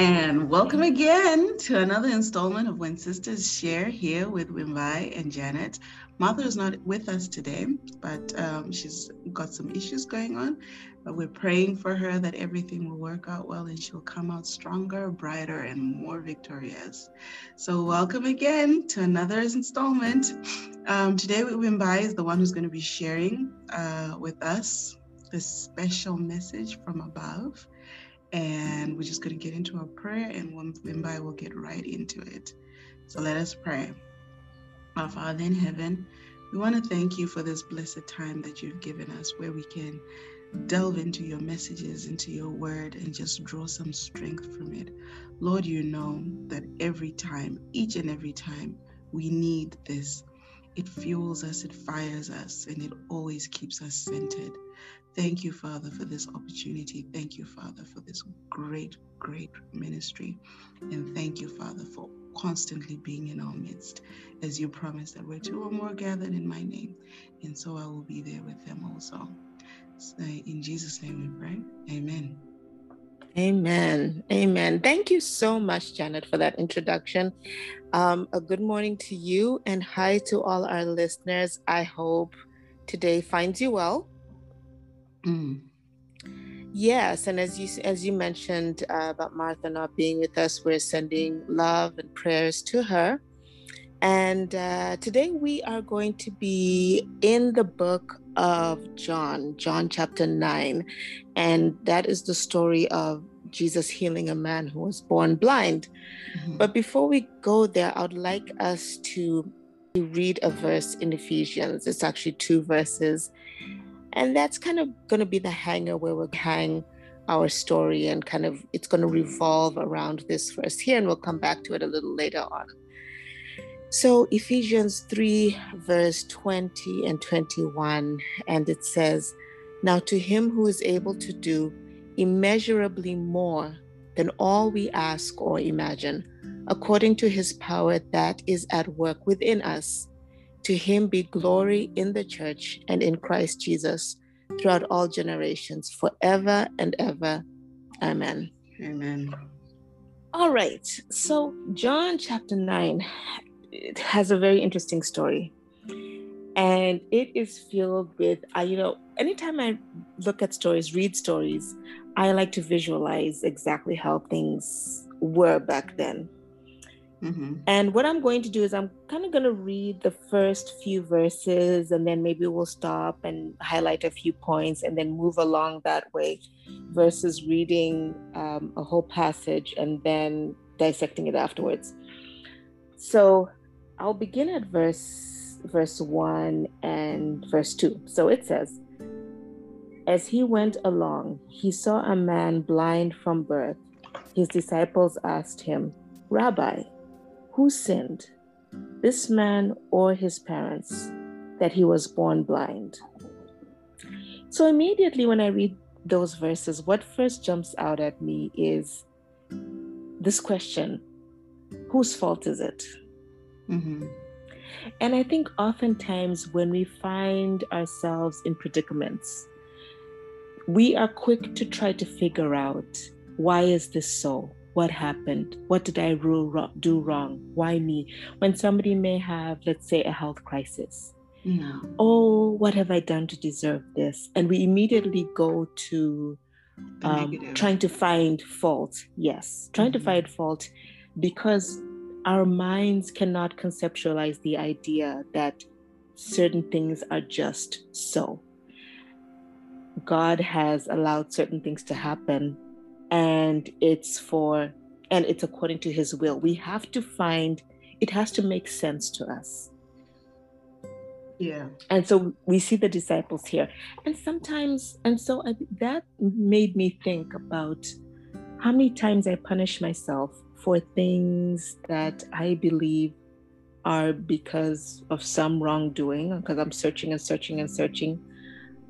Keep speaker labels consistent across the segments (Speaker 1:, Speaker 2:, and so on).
Speaker 1: And welcome again to another installment of When Sisters Share here with Vimbai and Janet. Martha is not with us today, but um, she's got some issues going on. But we're praying for her that everything will work out well and she'll come out stronger, brighter, and more victorious. So, welcome again to another installment. Um, today, Vimbai is the one who's going to be sharing uh, with us this special message from above. And we're just going to get into our prayer, and Vimbai will get right into it. So, let us pray. Our Father in heaven, we want to thank you for this blessed time that you've given us where we can delve into your messages, into your word, and just draw some strength from it. Lord, you know that every time, each and every time, we need this. It fuels us, it fires us, and it always keeps us centered. Thank you, Father, for this opportunity. Thank you, Father, for this great, great ministry. And thank you, Father, for constantly being in our midst as you promised that where two or more gathered in my name. And so I will be there with them also. So in Jesus' name we pray. Amen.
Speaker 2: Amen. Amen. Thank you so much, Janet, for that introduction. Um, a good morning to you and hi to all our listeners. I hope today finds you well. Mm. Yes, and as you as you mentioned uh, about Martha not being with us, we're sending love and prayers to her. And uh, today we are going to be in the book of John, John chapter 9. And that is the story of Jesus healing a man who was born blind. Mm-hmm. But before we go there, I would like us to read a verse in Ephesians. It's actually two verses. And that's kind of going to be the hanger where we'll hang our story and kind of it's going to revolve around this verse here. And we'll come back to it a little later on. So, Ephesians 3, verse 20 and 21, and it says, Now to him who is able to do immeasurably more than all we ask or imagine, according to his power that is at work within us, to him be glory in the church and in Christ Jesus throughout all generations, forever and ever. Amen.
Speaker 1: Amen.
Speaker 2: All right. So, John chapter 9 it has a very interesting story and it is filled with uh, you know anytime i look at stories read stories i like to visualize exactly how things were back then mm-hmm. and what i'm going to do is i'm kind of going to read the first few verses and then maybe we'll stop and highlight a few points and then move along that way versus reading um, a whole passage and then dissecting it afterwards so I'll begin at verse verse 1 and verse 2. So it says, As he went along, he saw a man blind from birth. His disciples asked him, Rabbi, who sinned, this man or his parents, that he was born blind? So immediately when I read those verses, what first jumps out at me is this question Whose fault is it? Mm-hmm. And I think oftentimes when we find ourselves in predicaments, we are quick to try to figure out why is this so? What happened? What did I do wrong? Why me? When somebody may have, let's say, a health crisis. No. Oh, what have I done to deserve this? And we immediately go to um, trying to find fault. Yes, trying mm-hmm. to find fault because our minds cannot conceptualize the idea that certain things are just so. God has allowed certain things to happen and it's for and it's according to his will. We have to find it has to make sense to us.
Speaker 1: Yeah.
Speaker 2: And so we see the disciples here. And sometimes and so I, that made me think about how many times I punish myself for things that I believe are because of some wrongdoing, because I'm searching and searching and searching.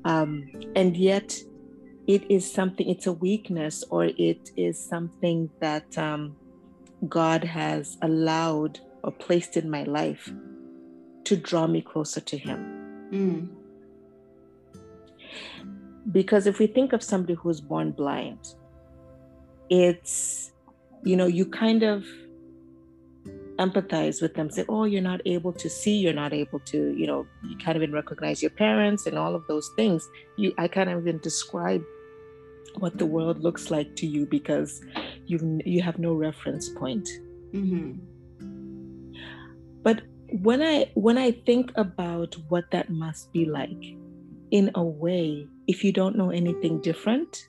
Speaker 2: Um, and yet, it is something, it's a weakness, or it is something that um, God has allowed or placed in my life to draw me closer to Him. Mm. Because if we think of somebody who's born blind, it's you know, you kind of empathize with them, say, oh, you're not able to see, you're not able to, you know, you can't even recognize your parents and all of those things. You I can't even describe what the world looks like to you because you you have no reference point. Mm-hmm. But when I when I think about what that must be like, in a way, if you don't know anything different,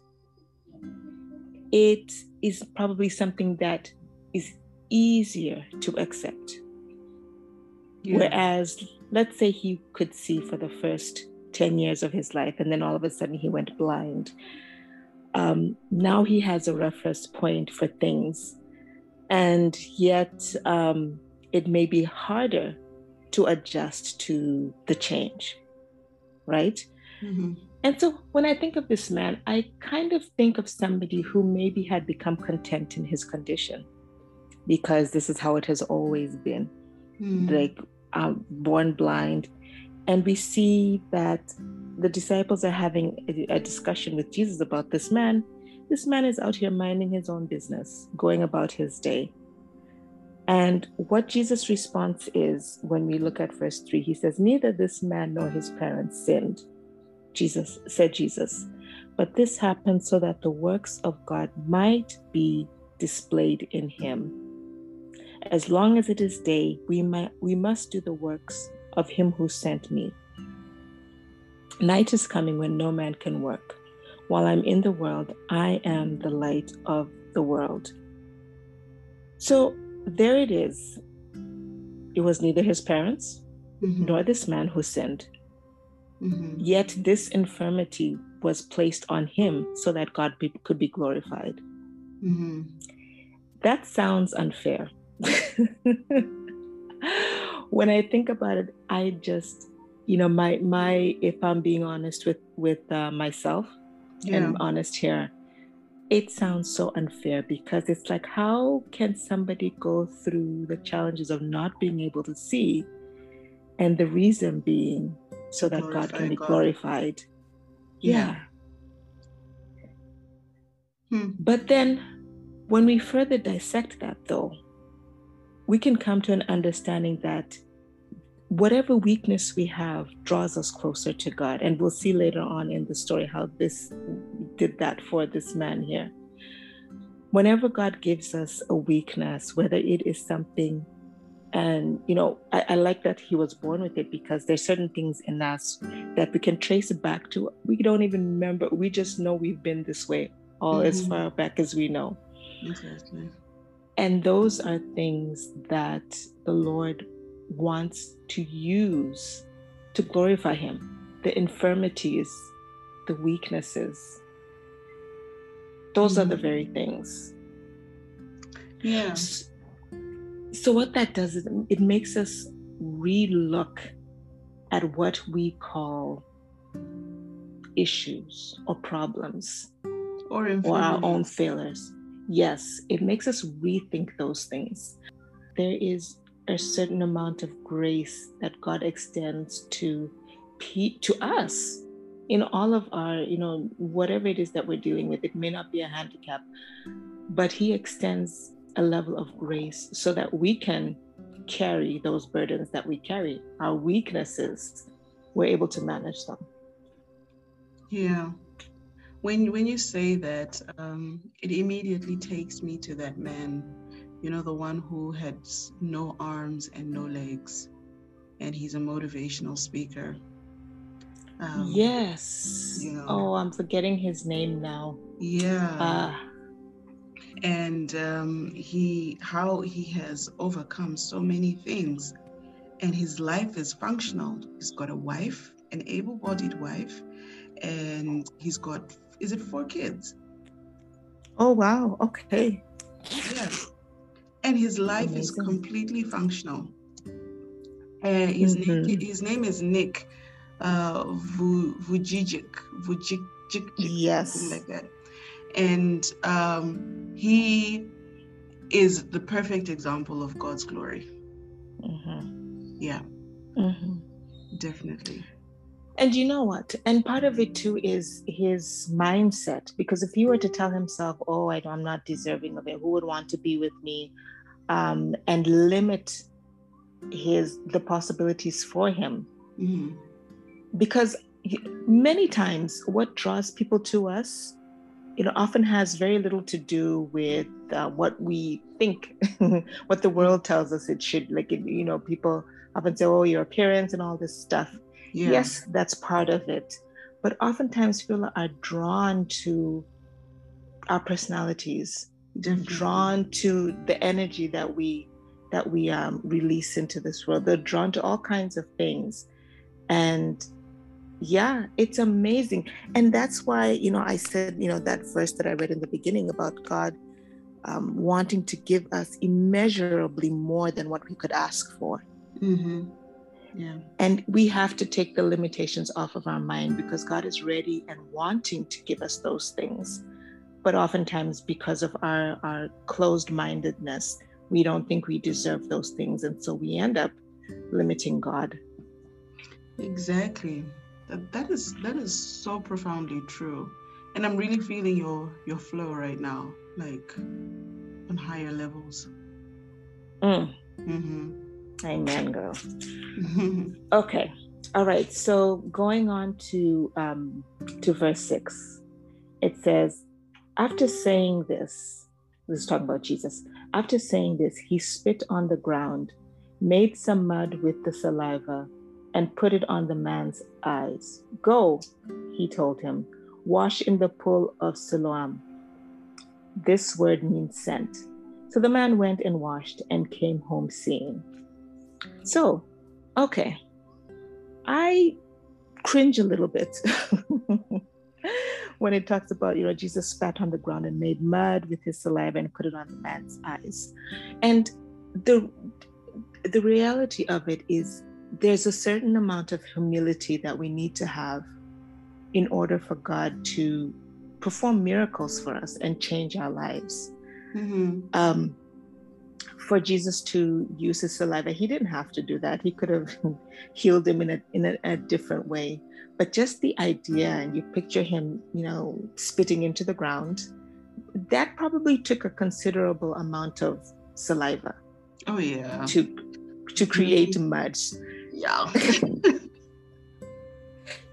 Speaker 2: it is probably something that is easier to accept. Yeah. Whereas, let's say he could see for the first 10 years of his life, and then all of a sudden he went blind. Um, now he has a reference point for things, and yet um, it may be harder to adjust to the change, right? Mm-hmm. And so when I think of this man, I kind of think of somebody who maybe had become content in his condition because this is how it has always been. Mm. Like, um, born blind. And we see that the disciples are having a, a discussion with Jesus about this man. This man is out here minding his own business, going about his day. And what Jesus' response is when we look at verse 3, he says, Neither this man nor his parents sinned Jesus said Jesus. But this happened so that the works of God might be displayed in him. As long as it is day, we, might, we must do the works of him who sent me. Night is coming when no man can work. While I'm in the world, I am the light of the world. So there it is. It was neither his parents mm-hmm. nor this man who sinned. Mm-hmm. Yet this infirmity was placed on him so that God be, could be glorified. Mm-hmm. That sounds unfair. when I think about it, I just, you know, my my if I'm being honest with with uh, myself, yeah. and I'm honest here, it sounds so unfair because it's like how can somebody go through the challenges of not being able to see, and the reason being so that Glorify God can be God. glorified. Yeah. Hmm. But then when we further dissect that, though, we can come to an understanding that whatever weakness we have draws us closer to God. And we'll see later on in the story how this did that for this man here. Whenever God gives us a weakness, whether it is something and you know I, I, like that he was born with it because there's certain things in us that we can trace it back to we don't even remember we just know we've been this way all mm-hmm. as far back as we know exactly and those are things that the lord wants to use to glorify him the infirmities the weaknesses those mm-hmm. are the mm-hmm. very things
Speaker 1: yeah
Speaker 2: so what that does is it makes us relook at what we call issues or problems
Speaker 1: or,
Speaker 2: or our own failures. Yes, it makes us rethink those things. There is a certain amount of grace that God extends to to us in all of our, you know, whatever it is that we're dealing with. It may not be a handicap, but He extends a level of grace so that we can carry those burdens that we carry, our weaknesses, we're able to manage them.
Speaker 1: Yeah. When when you say that, um, it immediately takes me to that man, you know, the one who had no arms and no legs, and he's a motivational speaker.
Speaker 2: Um, yes. You know, oh, I'm forgetting his name now.
Speaker 1: Yeah. Uh, and um, he how he has overcome so many things. And his life is functional. He's got a wife an able-bodied wife. And he's got is it four kids?
Speaker 2: Oh wow. Okay.
Speaker 1: Yeah and his life Amazing. is completely functional and his, mm-hmm. name, his name is nick uh Vujicic, Vujicic,
Speaker 2: yes
Speaker 1: like that and um, he is the perfect example of God's glory. Mm-hmm. Yeah, mm-hmm. definitely.
Speaker 2: And you know what? And part of it too is his mindset. Because if he were to tell himself, "Oh, I, am not deserving of it. Who would want to be with me?" Um, and limit his the possibilities for him, mm-hmm. because many times what draws people to us you know often has very little to do with uh, what we think what the world tells us it should like you know people often say oh your appearance and all this stuff yeah. yes that's part of it but oftentimes people are drawn to our personalities Definitely. drawn to the energy that we that we um, release into this world they're drawn to all kinds of things and yeah it's amazing and that's why you know i said you know that verse that i read in the beginning about god um, wanting to give us immeasurably more than what we could ask for mm-hmm. Yeah and we have to take the limitations off of our mind because god is ready and wanting to give us those things but oftentimes because of our our closed mindedness we don't think we deserve those things and so we end up limiting god
Speaker 1: exactly that, that is that is so profoundly true. And I'm really feeling your your flow right now, like on higher levels.
Speaker 2: Mm. Mm-hmm. Amen, girl. okay. All right. So going on to um, to verse six, it says, after saying this, this is talking about Jesus. After saying this, he spit on the ground, made some mud with the saliva, and put it on the man's eyes. Go, he told him, wash in the pool of Siloam. This word means sent. So the man went and washed and came home seeing. So, okay, I cringe a little bit when it talks about, you know, Jesus spat on the ground and made mud with his saliva and put it on the man's eyes. And the the reality of it is there's a certain amount of humility that we need to have in order for God to perform miracles for us and change our lives. Mm-hmm. Um, for Jesus to use his saliva, he didn't have to do that. He could have healed him in a in a, a, different way. But just the idea, and you picture him, you know, spitting into the ground, that probably took a considerable amount of saliva.
Speaker 1: Oh yeah.
Speaker 2: To to create mm-hmm. mud
Speaker 1: yeah.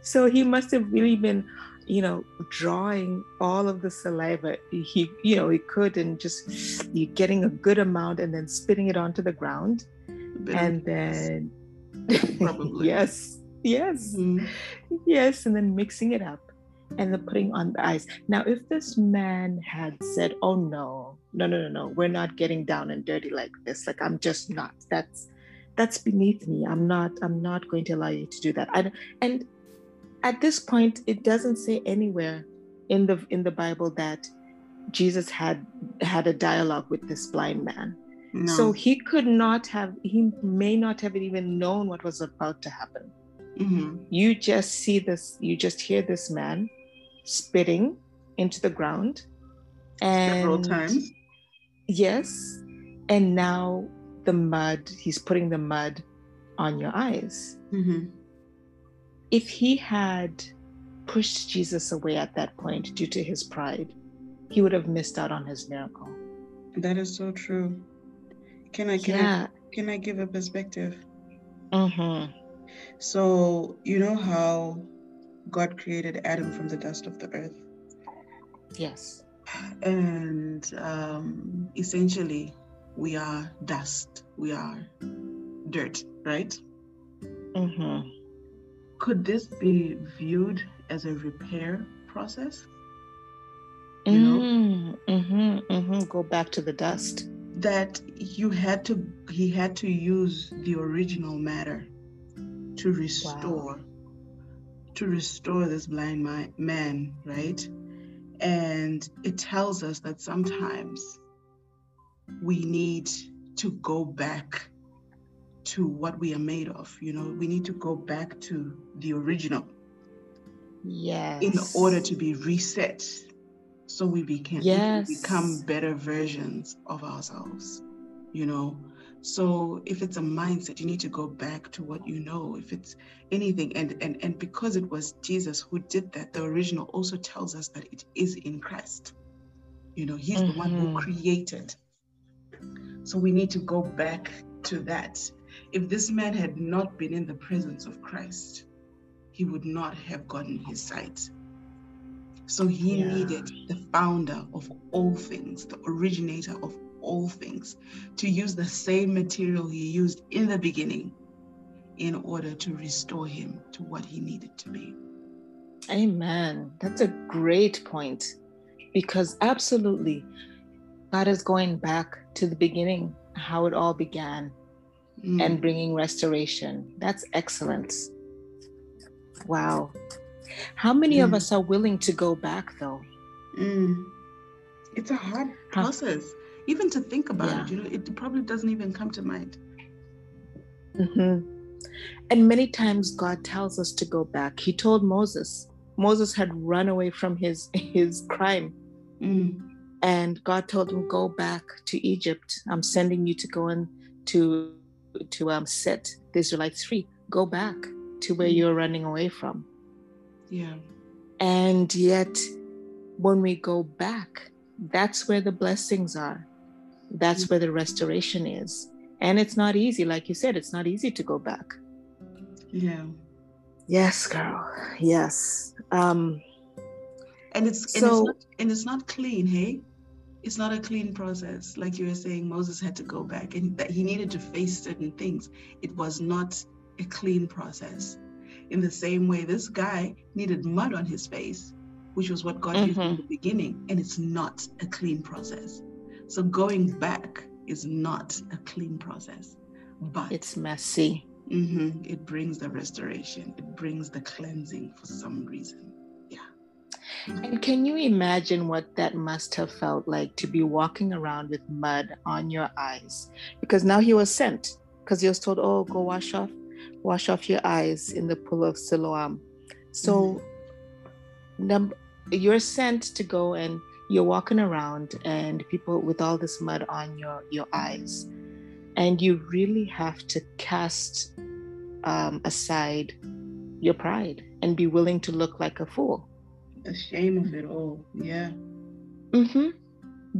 Speaker 2: so he must have really been, you know, drawing all of the saliva he, you know, he could and just you getting a good amount and then spitting it onto the ground. And then probably yes, yes, mm-hmm. yes, and then mixing it up and then putting on the ice. Now, if this man had said, "Oh no, no, no, no, no, we're not getting down and dirty like this. Like I'm just not. That's that's beneath me i'm not i'm not going to allow you to do that and and at this point it doesn't say anywhere in the in the bible that jesus had had a dialogue with this blind man no. so he could not have he may not have even known what was about to happen mm-hmm. you just see this you just hear this man spitting into the ground and
Speaker 1: several times
Speaker 2: yes and now the mud, he's putting the mud on your eyes. Mm-hmm. If he had pushed Jesus away at that point due to his pride, he would have missed out on his miracle.
Speaker 1: That is so true. Can I can yeah. I can I give a perspective? Mm-hmm. So you know how God created Adam from the dust of the earth.
Speaker 2: Yes.
Speaker 1: And um, essentially, we are dust, we are dirt, right? Mm-hmm. Could this be viewed as a repair process?
Speaker 2: You know? Mm-hmm, mm-hmm, mm-hmm. Go back to the dust.
Speaker 1: That you had to, he had to use the original matter to restore, wow. to restore this blind man, right? And it tells us that sometimes we need to go back to what we are made of. You know, we need to go back to the original.
Speaker 2: Yes.
Speaker 1: In order to be reset. So we became yes. become better versions of ourselves. You know, So if it's a mindset, you need to go back to what you know. If it's anything, and and and because it was Jesus who did that, the original also tells us that it is in Christ. You know, He's mm-hmm. the one who mm-hmm. created. So we need to go back to that. If this man had not been in the presence of Christ, he would not have gotten his sight. So he yeah. needed the founder of all things, the originator of all things, to use the same material he used in the beginning in order to restore him to what he needed to be.
Speaker 2: Amen. That's a great point because absolutely God is going back to the beginning, how it all began, mm. and bringing restoration. That's excellent. Wow. How many mm. of us are willing to go back though?
Speaker 1: Mm. It's a hard process even to think about yeah. it you know it probably doesn't even come to mind
Speaker 2: mm-hmm. and many times god tells us to go back he told moses moses had run away from his his crime mm. and god told him go back to egypt i'm sending you to go and to to um, set the israelites free go back to where mm. you're running away from
Speaker 1: yeah
Speaker 2: and yet when we go back that's where the blessings are that's where the restoration is. And it's not easy. Like you said, it's not easy to go back.
Speaker 1: Yeah.
Speaker 2: Yes, girl. Yes. Um,
Speaker 1: and it's so, and it's, not, and it's not clean, hey? It's not a clean process. Like you were saying, Moses had to go back and that he needed to face certain things. It was not a clean process. In the same way, this guy needed mud on his face, which was what God mm-hmm. him in the beginning, and it's not a clean process. So going back is not a clean process, but
Speaker 2: it's messy.
Speaker 1: Mm-hmm, it brings the restoration, it brings the cleansing for some reason.
Speaker 2: And can you imagine what that must have felt like to be walking around with mud on your eyes? Because now he was sent, because he was told, oh, go wash off, wash off your eyes in the pool of Siloam. So mm-hmm. you're sent to go and you're walking around and people with all this mud on your your eyes and you really have to cast um, aside your pride and be willing to look like a fool
Speaker 1: the shame of it all yeah
Speaker 2: mm-hmm.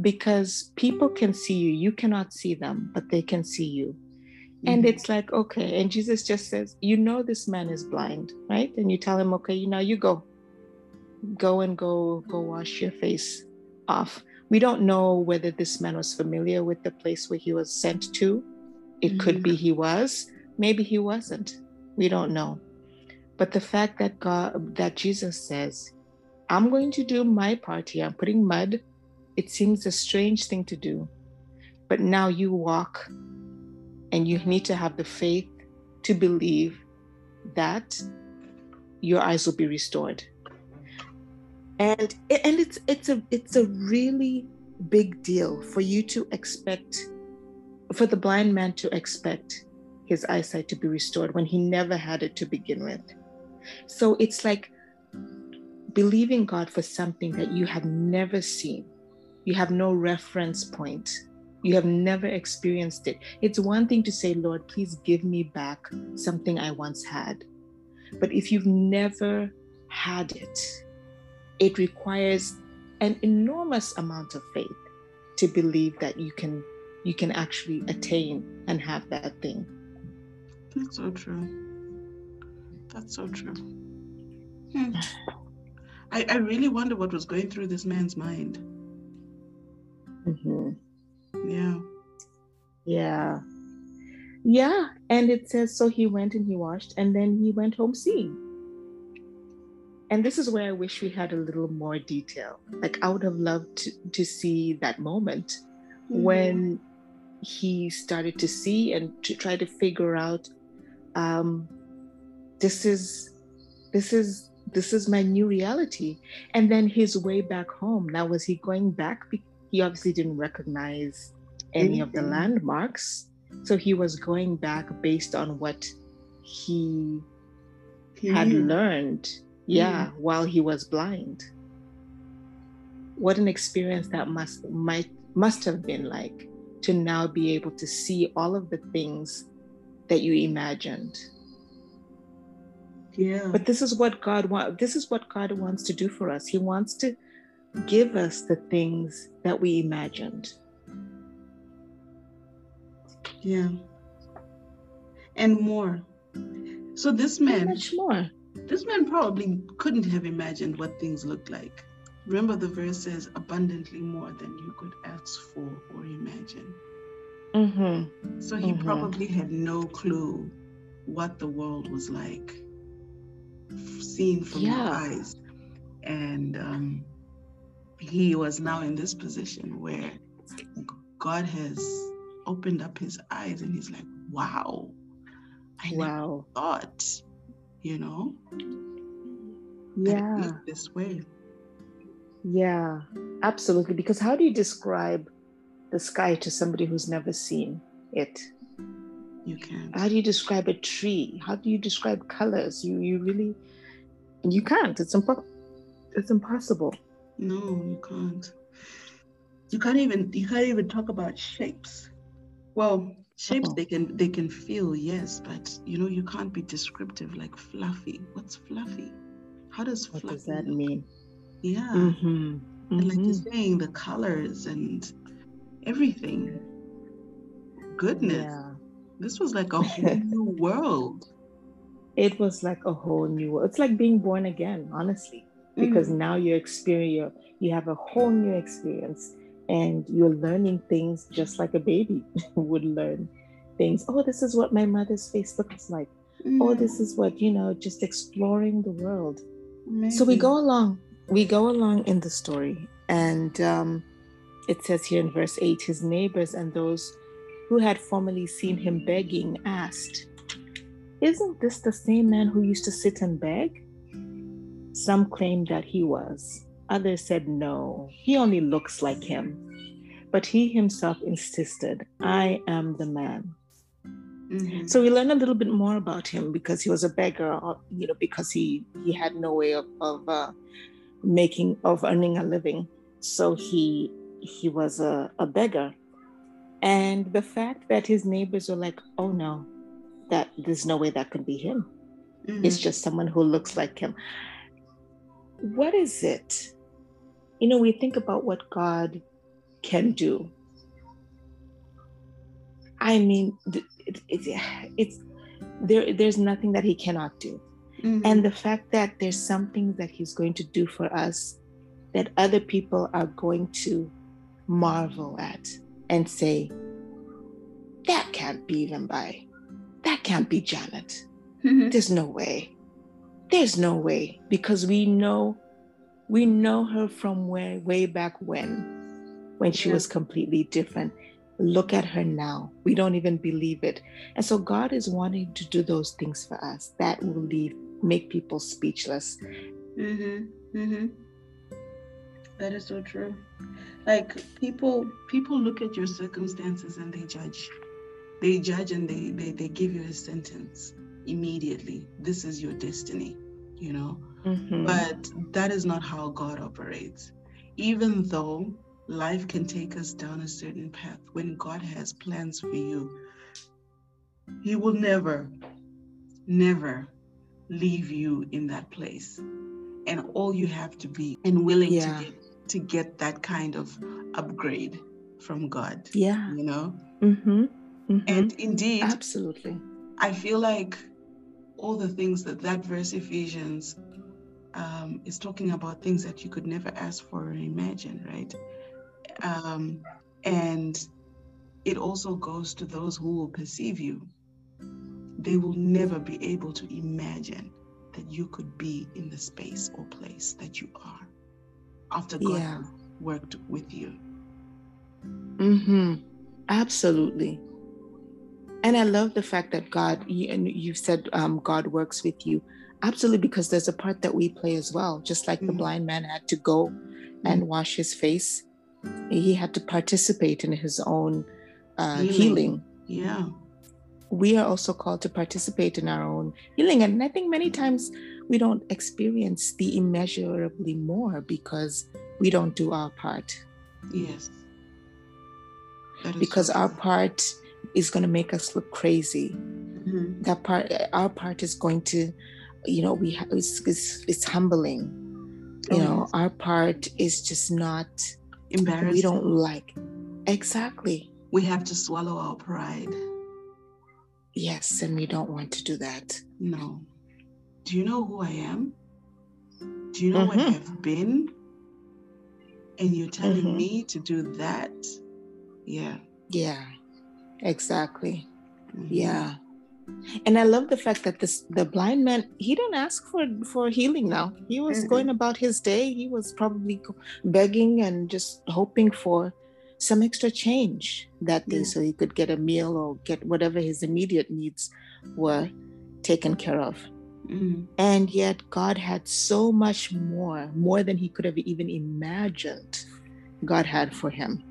Speaker 2: because people can see you you cannot see them but they can see you mm-hmm. and it's like okay and jesus just says you know this man is blind right and you tell him okay you now you go go and go go wash your face off. We don't know whether this man was familiar with the place where he was sent to. It mm-hmm. could be he was, maybe he wasn't. We don't know. But the fact that God that Jesus says, I'm going to do my part here. I'm putting mud. It seems a strange thing to do. But now you walk and you need to have the faith to believe that your eyes will be restored and and it's it's a it's a really big deal for you to expect for the blind man to expect his eyesight to be restored when he never had it to begin with so it's like believing god for something that you have never seen. You have no reference point. You have never experienced it. It's one thing to say lord please give me back something i once had. But if you've never had it it requires an enormous amount of faith to believe that you can you can actually attain and have that thing.
Speaker 1: That's so true. That's so true. Hmm. I, I really wonder what was going through this man's mind
Speaker 2: mm-hmm.
Speaker 1: yeah
Speaker 2: yeah yeah and it says so he went and he washed and then he went home seeing and this is where I wish we had a little more detail. Like I would have loved to, to see that moment mm-hmm. when he started to see and to try to figure out um, this is this is this is my new reality and then his way back home now was he going back he obviously didn't recognize any mm-hmm. of the mm-hmm. landmarks so he was going back based on what he mm-hmm. had learned yeah mm. while he was blind what an experience that must might must have been like to now be able to see all of the things that you imagined.
Speaker 1: Yeah.
Speaker 2: But this is what God wants. This is what God wants to do for us. He wants to give us the things that we imagined.
Speaker 1: Yeah. And more. So this
Speaker 2: How
Speaker 1: man,
Speaker 2: much more?
Speaker 1: this man probably couldn't have imagined what things looked like. Remember the verse says abundantly more than you could ask for or imagine.
Speaker 2: Mm-hmm.
Speaker 1: So he
Speaker 2: Mhm.
Speaker 1: probably had no clue what the world was like, seen from your eyes. And um, he was now in this position where God has opened up his eyes and he's like, wow, I never thought, you know,
Speaker 2: Yeah.
Speaker 1: this way.
Speaker 2: Yeah. Absolutely. Because how do you describe the sky to somebody who's never seen it?
Speaker 1: You can't.
Speaker 2: How do you describe a tree? How do you describe colors? You you really you can't. It's impo- it's impossible.
Speaker 1: No, you can't. You can't even you can't even talk about shapes. Well, shapes
Speaker 2: Uh-uh.
Speaker 1: they can they can feel, yes, but you know you can't be descriptive like fluffy. What's fluffy? How does
Speaker 2: What
Speaker 1: fluffy
Speaker 2: does that
Speaker 1: look?
Speaker 2: mean?
Speaker 1: Yeah.
Speaker 2: Mm-hmm.
Speaker 1: And like you're
Speaker 2: Mhm.
Speaker 1: saying, the colors and everything. Goodness.
Speaker 2: Yeah.
Speaker 1: This was like a whole new world.
Speaker 2: It was like a whole new world. It's like being born again, honestly. Because
Speaker 1: Mm.
Speaker 2: now you're experience you have a whole new experience and you're learning things just like a baby would learn things. Oh, this is what my mother's face looks like. Oh,
Speaker 1: Mm,
Speaker 2: this is what, you know, just exploring the world. So we go along, we go along in the story, and um, it says here in verse 8 his neighbors and those who had formerly seen him begging asked, Isn't this the same man who used to sit and beg? Some claimed that he was, others said, No, he only looks like him. But he himself insisted, I am the man.
Speaker 1: Mhm.
Speaker 2: So we learn a little bit more about him because he was a beggar, or, you know, because he he had no way of, of uh, making of earning a living. So he he was a, a beggar, and the fact that his neighbors were like, "Oh no, that there's no way that could be him. It's
Speaker 1: Mhm.
Speaker 2: just someone who looks like him." What is it? You know, we think about what God can do. I mean, it, it, it's there. There's nothing that He cannot do,
Speaker 1: Mhm.
Speaker 2: and the fact that there's something that He's going to do for us that other people are going to marvel at and say, "That can't be Limbai. That can't be Janet.
Speaker 1: Mhm.
Speaker 2: There's no way. There's no way because we know, we know her from way way back when, when she
Speaker 1: Yeah.
Speaker 2: was completely different. Look at her now. We don't even believe it. And so God is wanting to do those things for us that will leave make people speechless.
Speaker 1: Mm-hmm. Mm-hmm. That is so true. Like people people look at your circumstances and they judge. They judge and they they, they give you a sentence immediately. This is your destiny, you know?
Speaker 2: Mhm.
Speaker 1: But that is not how God operates. Even though life can take us down a certain path, when God has plans for you, He will never, never leave you in that place. And all you have to be and willing
Speaker 2: Yeah.
Speaker 1: to get to get that kind of upgrade from God,
Speaker 2: yeah.
Speaker 1: you know?
Speaker 2: hmm hmm
Speaker 1: And indeed,
Speaker 2: absolutely.
Speaker 1: I feel like all the things that that verse Ephesians um, is talking about things that you could never ask for or imagine, right? Um, and it also goes to those who will perceive you. They will never be able to imagine that you could be in the space or place that you are after God
Speaker 2: Yeah.
Speaker 1: worked with you.
Speaker 2: hmm Absolutely. And I love the fact that God, you, and you've said um, God works with you. Absolutely, because there's a part that we play as well. Just like the
Speaker 1: Mhm.
Speaker 2: blind man had to go and wash his face, he had to participate in his own uh,
Speaker 1: Healing.
Speaker 2: healing.
Speaker 1: Yeah.
Speaker 2: We are also called to participate in our own healing. And I think many times we don't experience the immeasurably more because we don't do our part.
Speaker 1: Yes.
Speaker 2: because our part is going to make us look crazy.
Speaker 1: Mhm.
Speaker 2: That part, our part is going to, you know, we ha- it's, it's, it's humbling. You
Speaker 1: Oh,
Speaker 2: know,
Speaker 1: yes.
Speaker 2: our part is just not.
Speaker 1: embarrassing.
Speaker 2: We don't like. Exactly.
Speaker 1: We have to swallow our pride.
Speaker 2: Yes, and we don't want to do that.
Speaker 1: No. Do you know who I am? Do you know what
Speaker 2: Mhm.
Speaker 1: I've been? And you're telling
Speaker 2: Mhm.
Speaker 1: me to do that? Yeah.
Speaker 2: Yeah, exactly.
Speaker 1: Mhm.
Speaker 2: Yeah. And I love the fact that this the blind man he didn't ask for for healing now. He was going about his day. He was probably begging and just hoping for some extra change that day
Speaker 1: Yeah.
Speaker 2: so he could get a meal or get whatever his immediate needs were taken care of.
Speaker 1: Mhm.
Speaker 2: And yet God had so much more, more than he could have even imagined God had for him.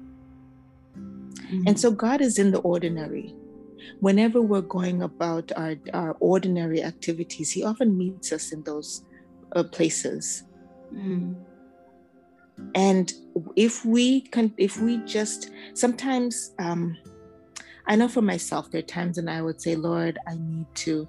Speaker 1: Mhm.
Speaker 2: And so God is in the ordinary. Whenever we're going about our, our ordinary activities, He often meets us in those uh, places.
Speaker 1: Mhm.
Speaker 2: And if we can, if we just sometimes, um, I know for myself, there are times when I would say, Lord, I need to,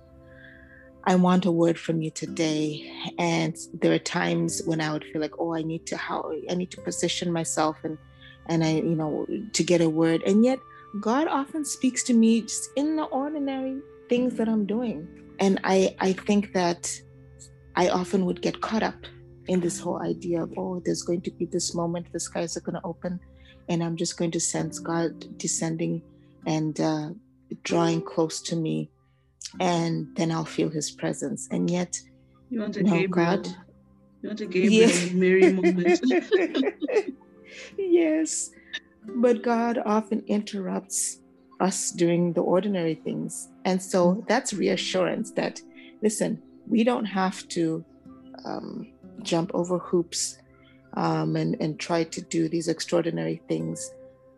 Speaker 2: I want a word from you today. And there are times when I would feel like, oh, I need to, how I need to position myself and, and I, you know, to get a word. And yet, God often speaks to me just in the ordinary things that I'm doing. And I, I think that I often would get caught up in this whole idea of, oh, there's going to be this moment, the skies are going to open, and I'm just going to sense God descending and uh, drawing close to me, and then I'll feel His presence. And yet,
Speaker 1: You want a
Speaker 2: No,
Speaker 1: Gabriel.
Speaker 2: God.
Speaker 1: You want a Gabriel
Speaker 2: Yeah.
Speaker 1: Mary moment.
Speaker 2: yes, but God often interrupts us doing the ordinary things. And so that's reassurance that, listen, we don't have to um, jump over hoops um, and, and try to do these extraordinary things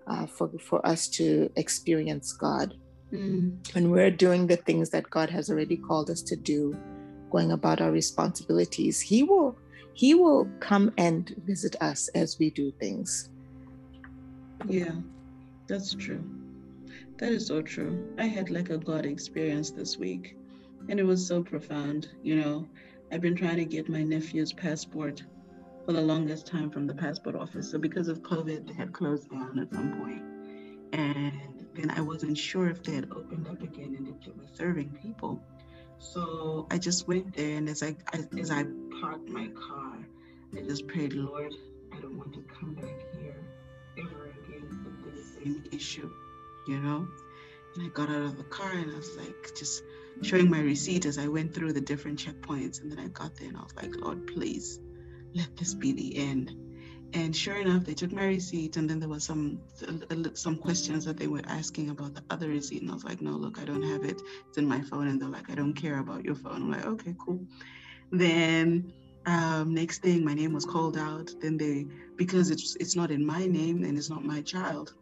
Speaker 2: uh, for, for us to experience God.
Speaker 1: Mhm.
Speaker 2: When we're doing the things that God has already called us to do, going about our responsibilities, He will He will come and visit us as we do things.
Speaker 1: Yeah, that's true. That is so true. I had like a God experience this week, and it was so profound. You know, I've been trying to get my nephew's passport for the longest time from the passport office. So because of COVID, they had closed down at some point, and then I wasn't sure if they had opened up again and if they were serving people. So I just went there, and as I as I parked my car, I just prayed, Lord, I don't want to come back here ever again with this same issue, you know? And I got out of the car and I was like just showing my receipt as I went through the different checkpoints. And then I got there and I was like, Lord, please let this be the end. And sure enough, they took my receipt, and then there was some some questions that they were asking about the other receipt, and I was like, "No, look, I don't have it. It's in my phone." And they're like, "I don't care about your phone." I'm like, "Okay, cool." Then um, next thing, my name was called out. Then they, because it's it's not in my name and it's not my child,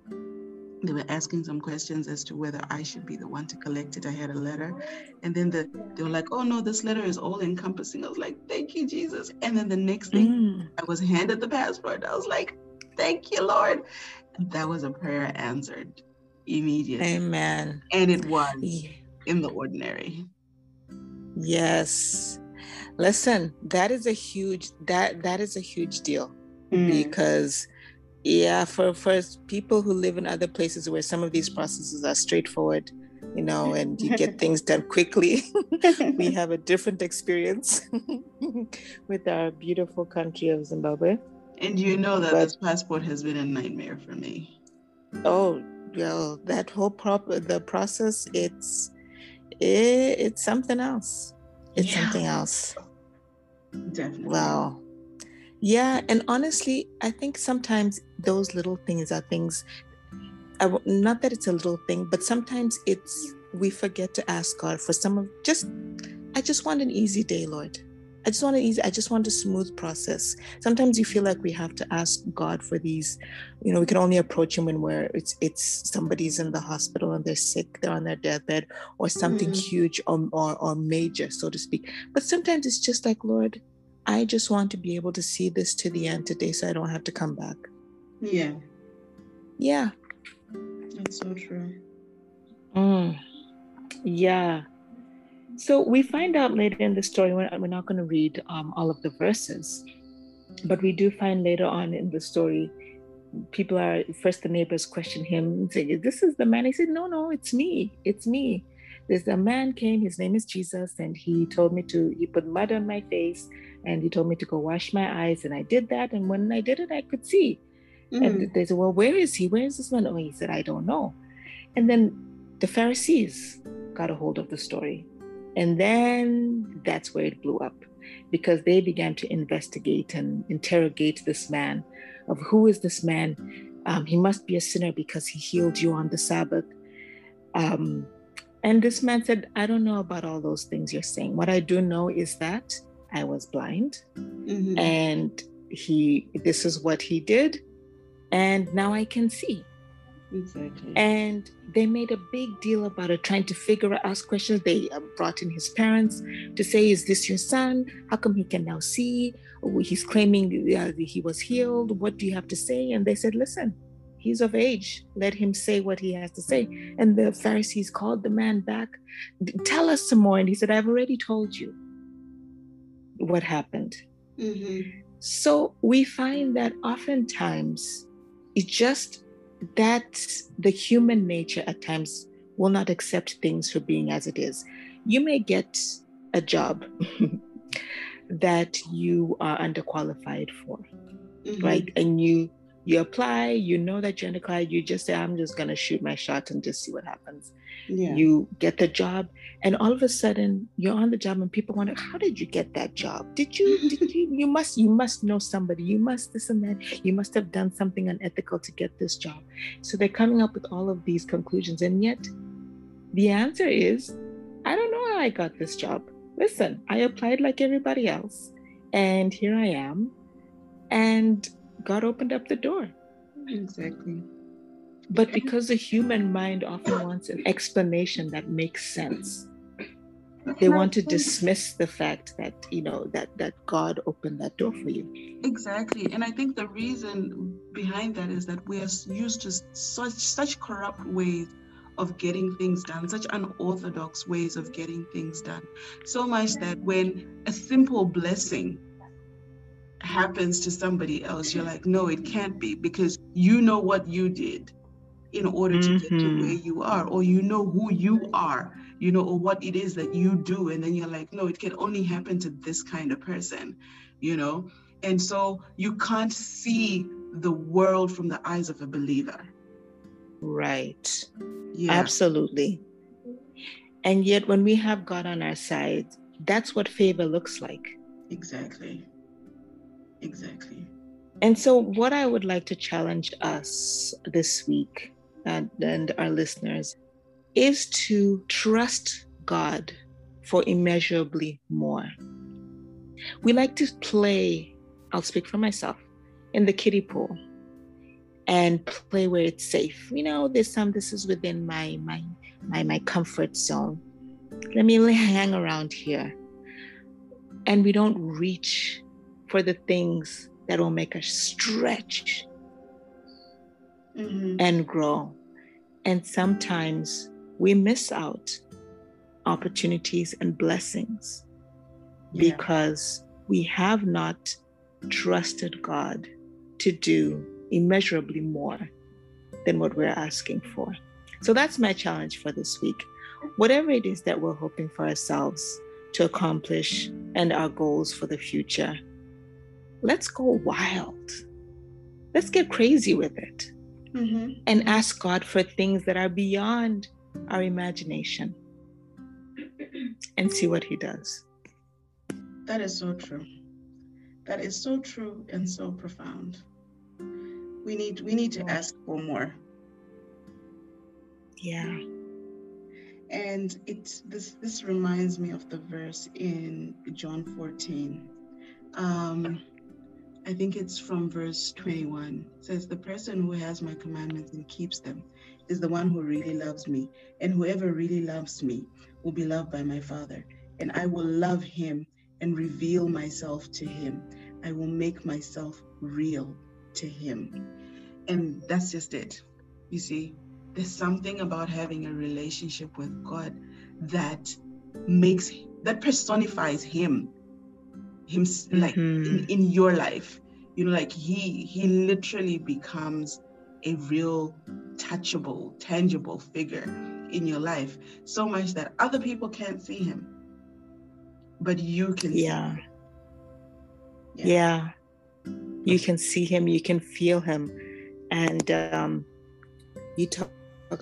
Speaker 1: they were asking some questions as to whether I should be the one to collect it. I had a letter, and then the, they were like, "Oh no, this letter is all encompassing." I was like, "Thank you, Jesus." And then the next thing,
Speaker 2: Mm.
Speaker 1: I was handed the passport. I was like, "Thank you, Lord." And that was a prayer answered immediately,
Speaker 2: Amen.
Speaker 1: and it was
Speaker 2: Ye-
Speaker 1: in the ordinary.
Speaker 2: Yes. Listen, that is a huge that that is a huge deal because yeah, for for people who live in other places where some of these mm-hmm. processes are straightforward, you know, and you get things done quickly, we have a different experience with our beautiful country of Zimbabwe.
Speaker 1: And you know that
Speaker 2: But-
Speaker 1: this passport has been a nightmare for me.
Speaker 2: Oh, well, that whole prop the process, it's it, it's something else. It's
Speaker 1: Yeah.
Speaker 2: something else.
Speaker 1: Definitely.
Speaker 2: Wow. Yeah, and honestly, I think sometimes those little things are things. I not that it's a little thing, but sometimes it's we forget to ask God for some of just. I just want an easy day, Lord. I just want an easy. I just want a smooth process. Sometimes you feel like we have to ask God for these. You know, we can only approach Him when we're it's it's somebody's in the hospital and they're sick, they're on their deathbed, or something
Speaker 1: Mm.
Speaker 2: huge or, or or major, so to speak. But sometimes it's just like, Lord, I just want to be able to see this to the end today so I don't have to come back.
Speaker 1: Yeah.
Speaker 2: Yeah.
Speaker 1: That's so true.
Speaker 2: Mm. Yeah. So we find out later in the story, we're, we're not going to read um, all of the verses, but we do find later on in the story, people are first the neighbors question him, saying, This is the man. He said, No, no, it's me. It's me. There's a man came, his name is Jesus, and he told me to, he put mud on my face and he told me to go wash my eyes. And I did that. And when I did it, I could see. Mm. And they said, Well, where is he? Where is this man? Oh, he said, I don't know. And then the Pharisees got a hold of the story. And then that's where it blew up because they began to investigate and interrogate this man of who is this man? Um, he must be a sinner because he healed you on the Sabbath. Um, and this man said, I don't know about all those things you're saying. What I do know is that I was blind mm-hmm. and he this is what he did and now I can see.
Speaker 1: Exactly.
Speaker 2: And they made a big deal about it, trying to figure out, ask questions. They uh, brought in his parents to say, Is this your son? How come he can now see? He's claiming uh, he was healed. What do you have to say? And they said, Listen, he's of age. Let him say what he has to say. And the Pharisees called the man back, Tell us some more. And he said, I've already told you what happened. Mm-hmm. So we find that oftentimes it just that the human nature at times will not accept things for being as it is. You may get a job that you are underqualified for, mm-hmm. right? And you you apply, you know that you're underqualified, you just say, I'm just gonna shoot my shot and just see what happens. Yeah. You get the job, and all of a sudden you're on the job, and people wonder, how did you get that job? Did you? did you? You must. You must know somebody. You must this and that. You must have done something unethical to get this job. So they're coming up with all of these conclusions, and yet the answer is, I don't know how I got this job. Listen, I applied like everybody else, and here I am, and God opened up the door.
Speaker 1: Exactly.
Speaker 2: But because the human mind often wants an explanation that makes sense, they want to dismiss the fact that you know that that God opened that door for you.
Speaker 1: Exactly, and I think the reason behind that is that we are used to such such corrupt ways of getting things done, such unorthodox ways of getting things done. So much that when a simple blessing happens to somebody else, you're like, no, it can't be because you know what you did in order to mm-hmm. get to mm-hmm. where you are, or you know who you are, you know, or what it is that you do. And then you're like, no, it can only happen to this kind of person, you know? And so you can't see the world from the eyes of a believer.
Speaker 2: Right. Yeah. Absolutely. And yet, when we have God on our side, that's what favor looks like.
Speaker 1: Exactly. Exactly.
Speaker 2: And so, what I would like to challenge us this week and, and our listeners is to trust God for immeasurably more. We like to play, I'll speak for myself, in the kiddie pool and play where it's safe. You know, this time this is within my my my my comfort zone. Let me hang around here. And we don't reach for the things that will make us stretch mm-hmm. and grow. And sometimes we miss out opportunities and blessings yeah. because we have not trusted God to do immeasurably more than what we're asking for. So that's my challenge for this week. Whatever it is that we're hoping for ourselves to accomplish and our goals for the future, let's go wild. Let's get crazy with it mm-hmm. and ask God for things that are beyond our imagination and see what He does.
Speaker 1: That is so true. That is so true and so profound. We need we need to ask for more.
Speaker 2: Yeah.
Speaker 1: And it this this reminds me of the verse in John 14. Um, I think it's from verse 21. It says, The person who has my commandments and keeps them is the one who really loves me. And whoever really loves me will be loved by my Father. And I will love him and reveal myself to him. I will make myself real to him. And that's just it. You see, there's something about having a relationship with God that makes that personifies him him like mm-hmm. in, in your life. You know like he he literally becomes a real touchable tangible figure in your life. So much that other people can't see him but you can
Speaker 2: yeah. yeah. yeah. You can see him you can feel him. And um you talk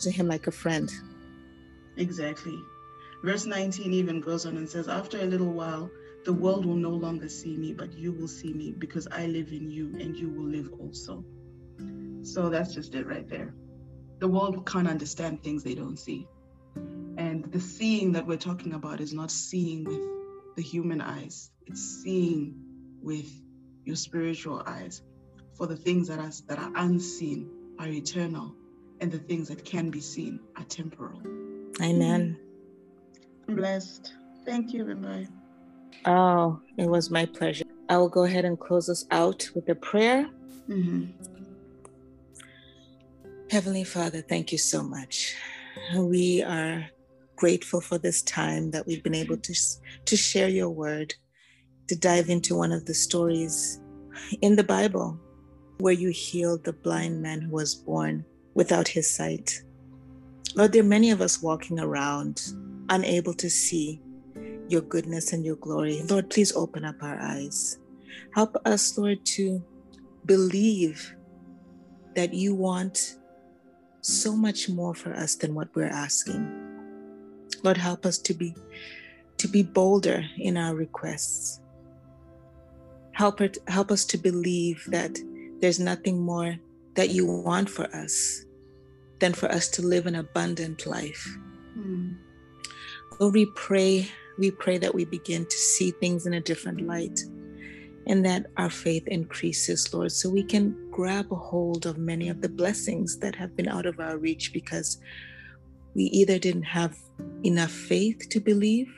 Speaker 2: to him like a friend.
Speaker 1: Exactly. Verse 19 even goes on and says after a little while the world will no longer see me but you will see me because i live in you and you will live also so that's just it right there the world can't understand things they don't see and the seeing that we're talking about is not seeing with the human eyes it's seeing with your spiritual eyes. For the things that are, that are unseen are eternal, and the things that can be seen are temporal.
Speaker 2: Amen.
Speaker 1: I'm blessed. Thank you, Bye.
Speaker 2: Oh, it was my pleasure. I will go ahead and close us out with a prayer. Mm-hmm. Heavenly Father, thank you so much. We are grateful for this time that we've been able to, to share your word to dive into one of the stories in the Bible where you healed the blind man who was born without his sight. Lord, there are many of us walking around unable to see your goodness and your glory. Lord, please open up our eyes. Help us, Lord, to believe that you want so much more for us than what we're asking. Lord, help us to be to be bolder in our requests. Help, help us to believe that there's nothing more that you want for us than for us to live an abundant life. Mm. Lord, we pray, we pray that we begin to see things in a different light and that our faith increases, Lord, so we can grab a hold of many of the blessings that have been out of our reach because we either didn't have enough faith to believe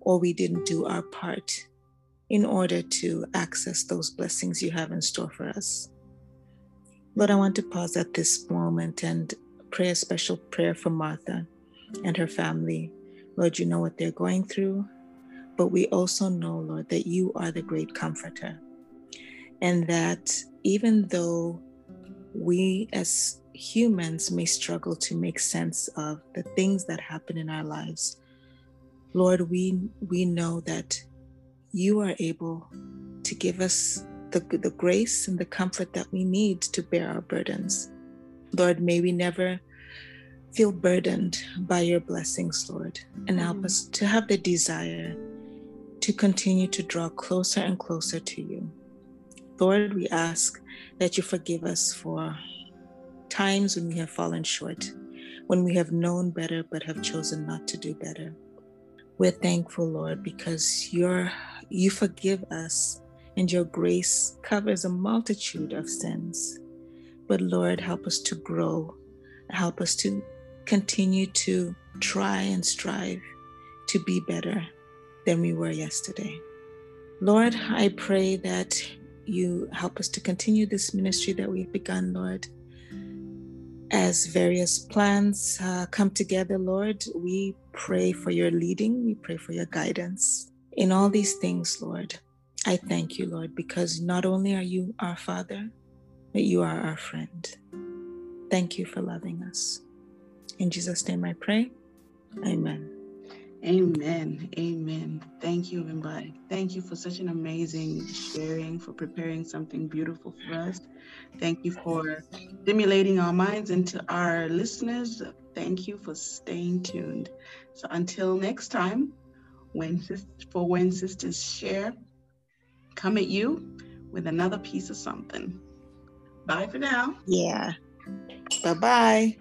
Speaker 2: or we didn't do our part in order to access those blessings you have in store for us. Lord, I want to pause at this moment and pray a special prayer for Martha and her family. Lord, you know what they're going through, but we also know, Lord, that you are the great comforter. And that even though we as humans may struggle to make sense of the things that happen in our lives, Lord, we, we know that you are able to give us the, the grace and the comfort that we need to bear our burdens. Lord, may we never feel burdened by your blessings, Lord, and help mm. us to have the desire to continue to draw closer and closer to you. Lord, we ask that you forgive us for times when we have fallen short, when we have known better but have chosen not to do better. We're thankful, Lord, because you're you forgive us, and your grace covers a multitude of sins. But Lord, help us to grow, help us to continue to try and strive to be better than we were yesterday. Lord, I pray that you help us to continue this ministry that we've begun, Lord. As various plans uh, come together, Lord, we pray for your leading, we pray for your guidance. In all these things, Lord, I thank you, Lord, because not only are you our Father, but you are our friend. Thank you for loving us. In Jesus' name I pray. Amen.
Speaker 1: Amen. Amen. Thank you, Vimbai. Thank you for such an amazing sharing, for preparing something beautiful for us. Thank you for stimulating our minds and to our listeners. Thank you for staying tuned. So until next time, when for when sisters share, come at you with another piece of something. Bye for now.
Speaker 2: Yeah. Bye bye.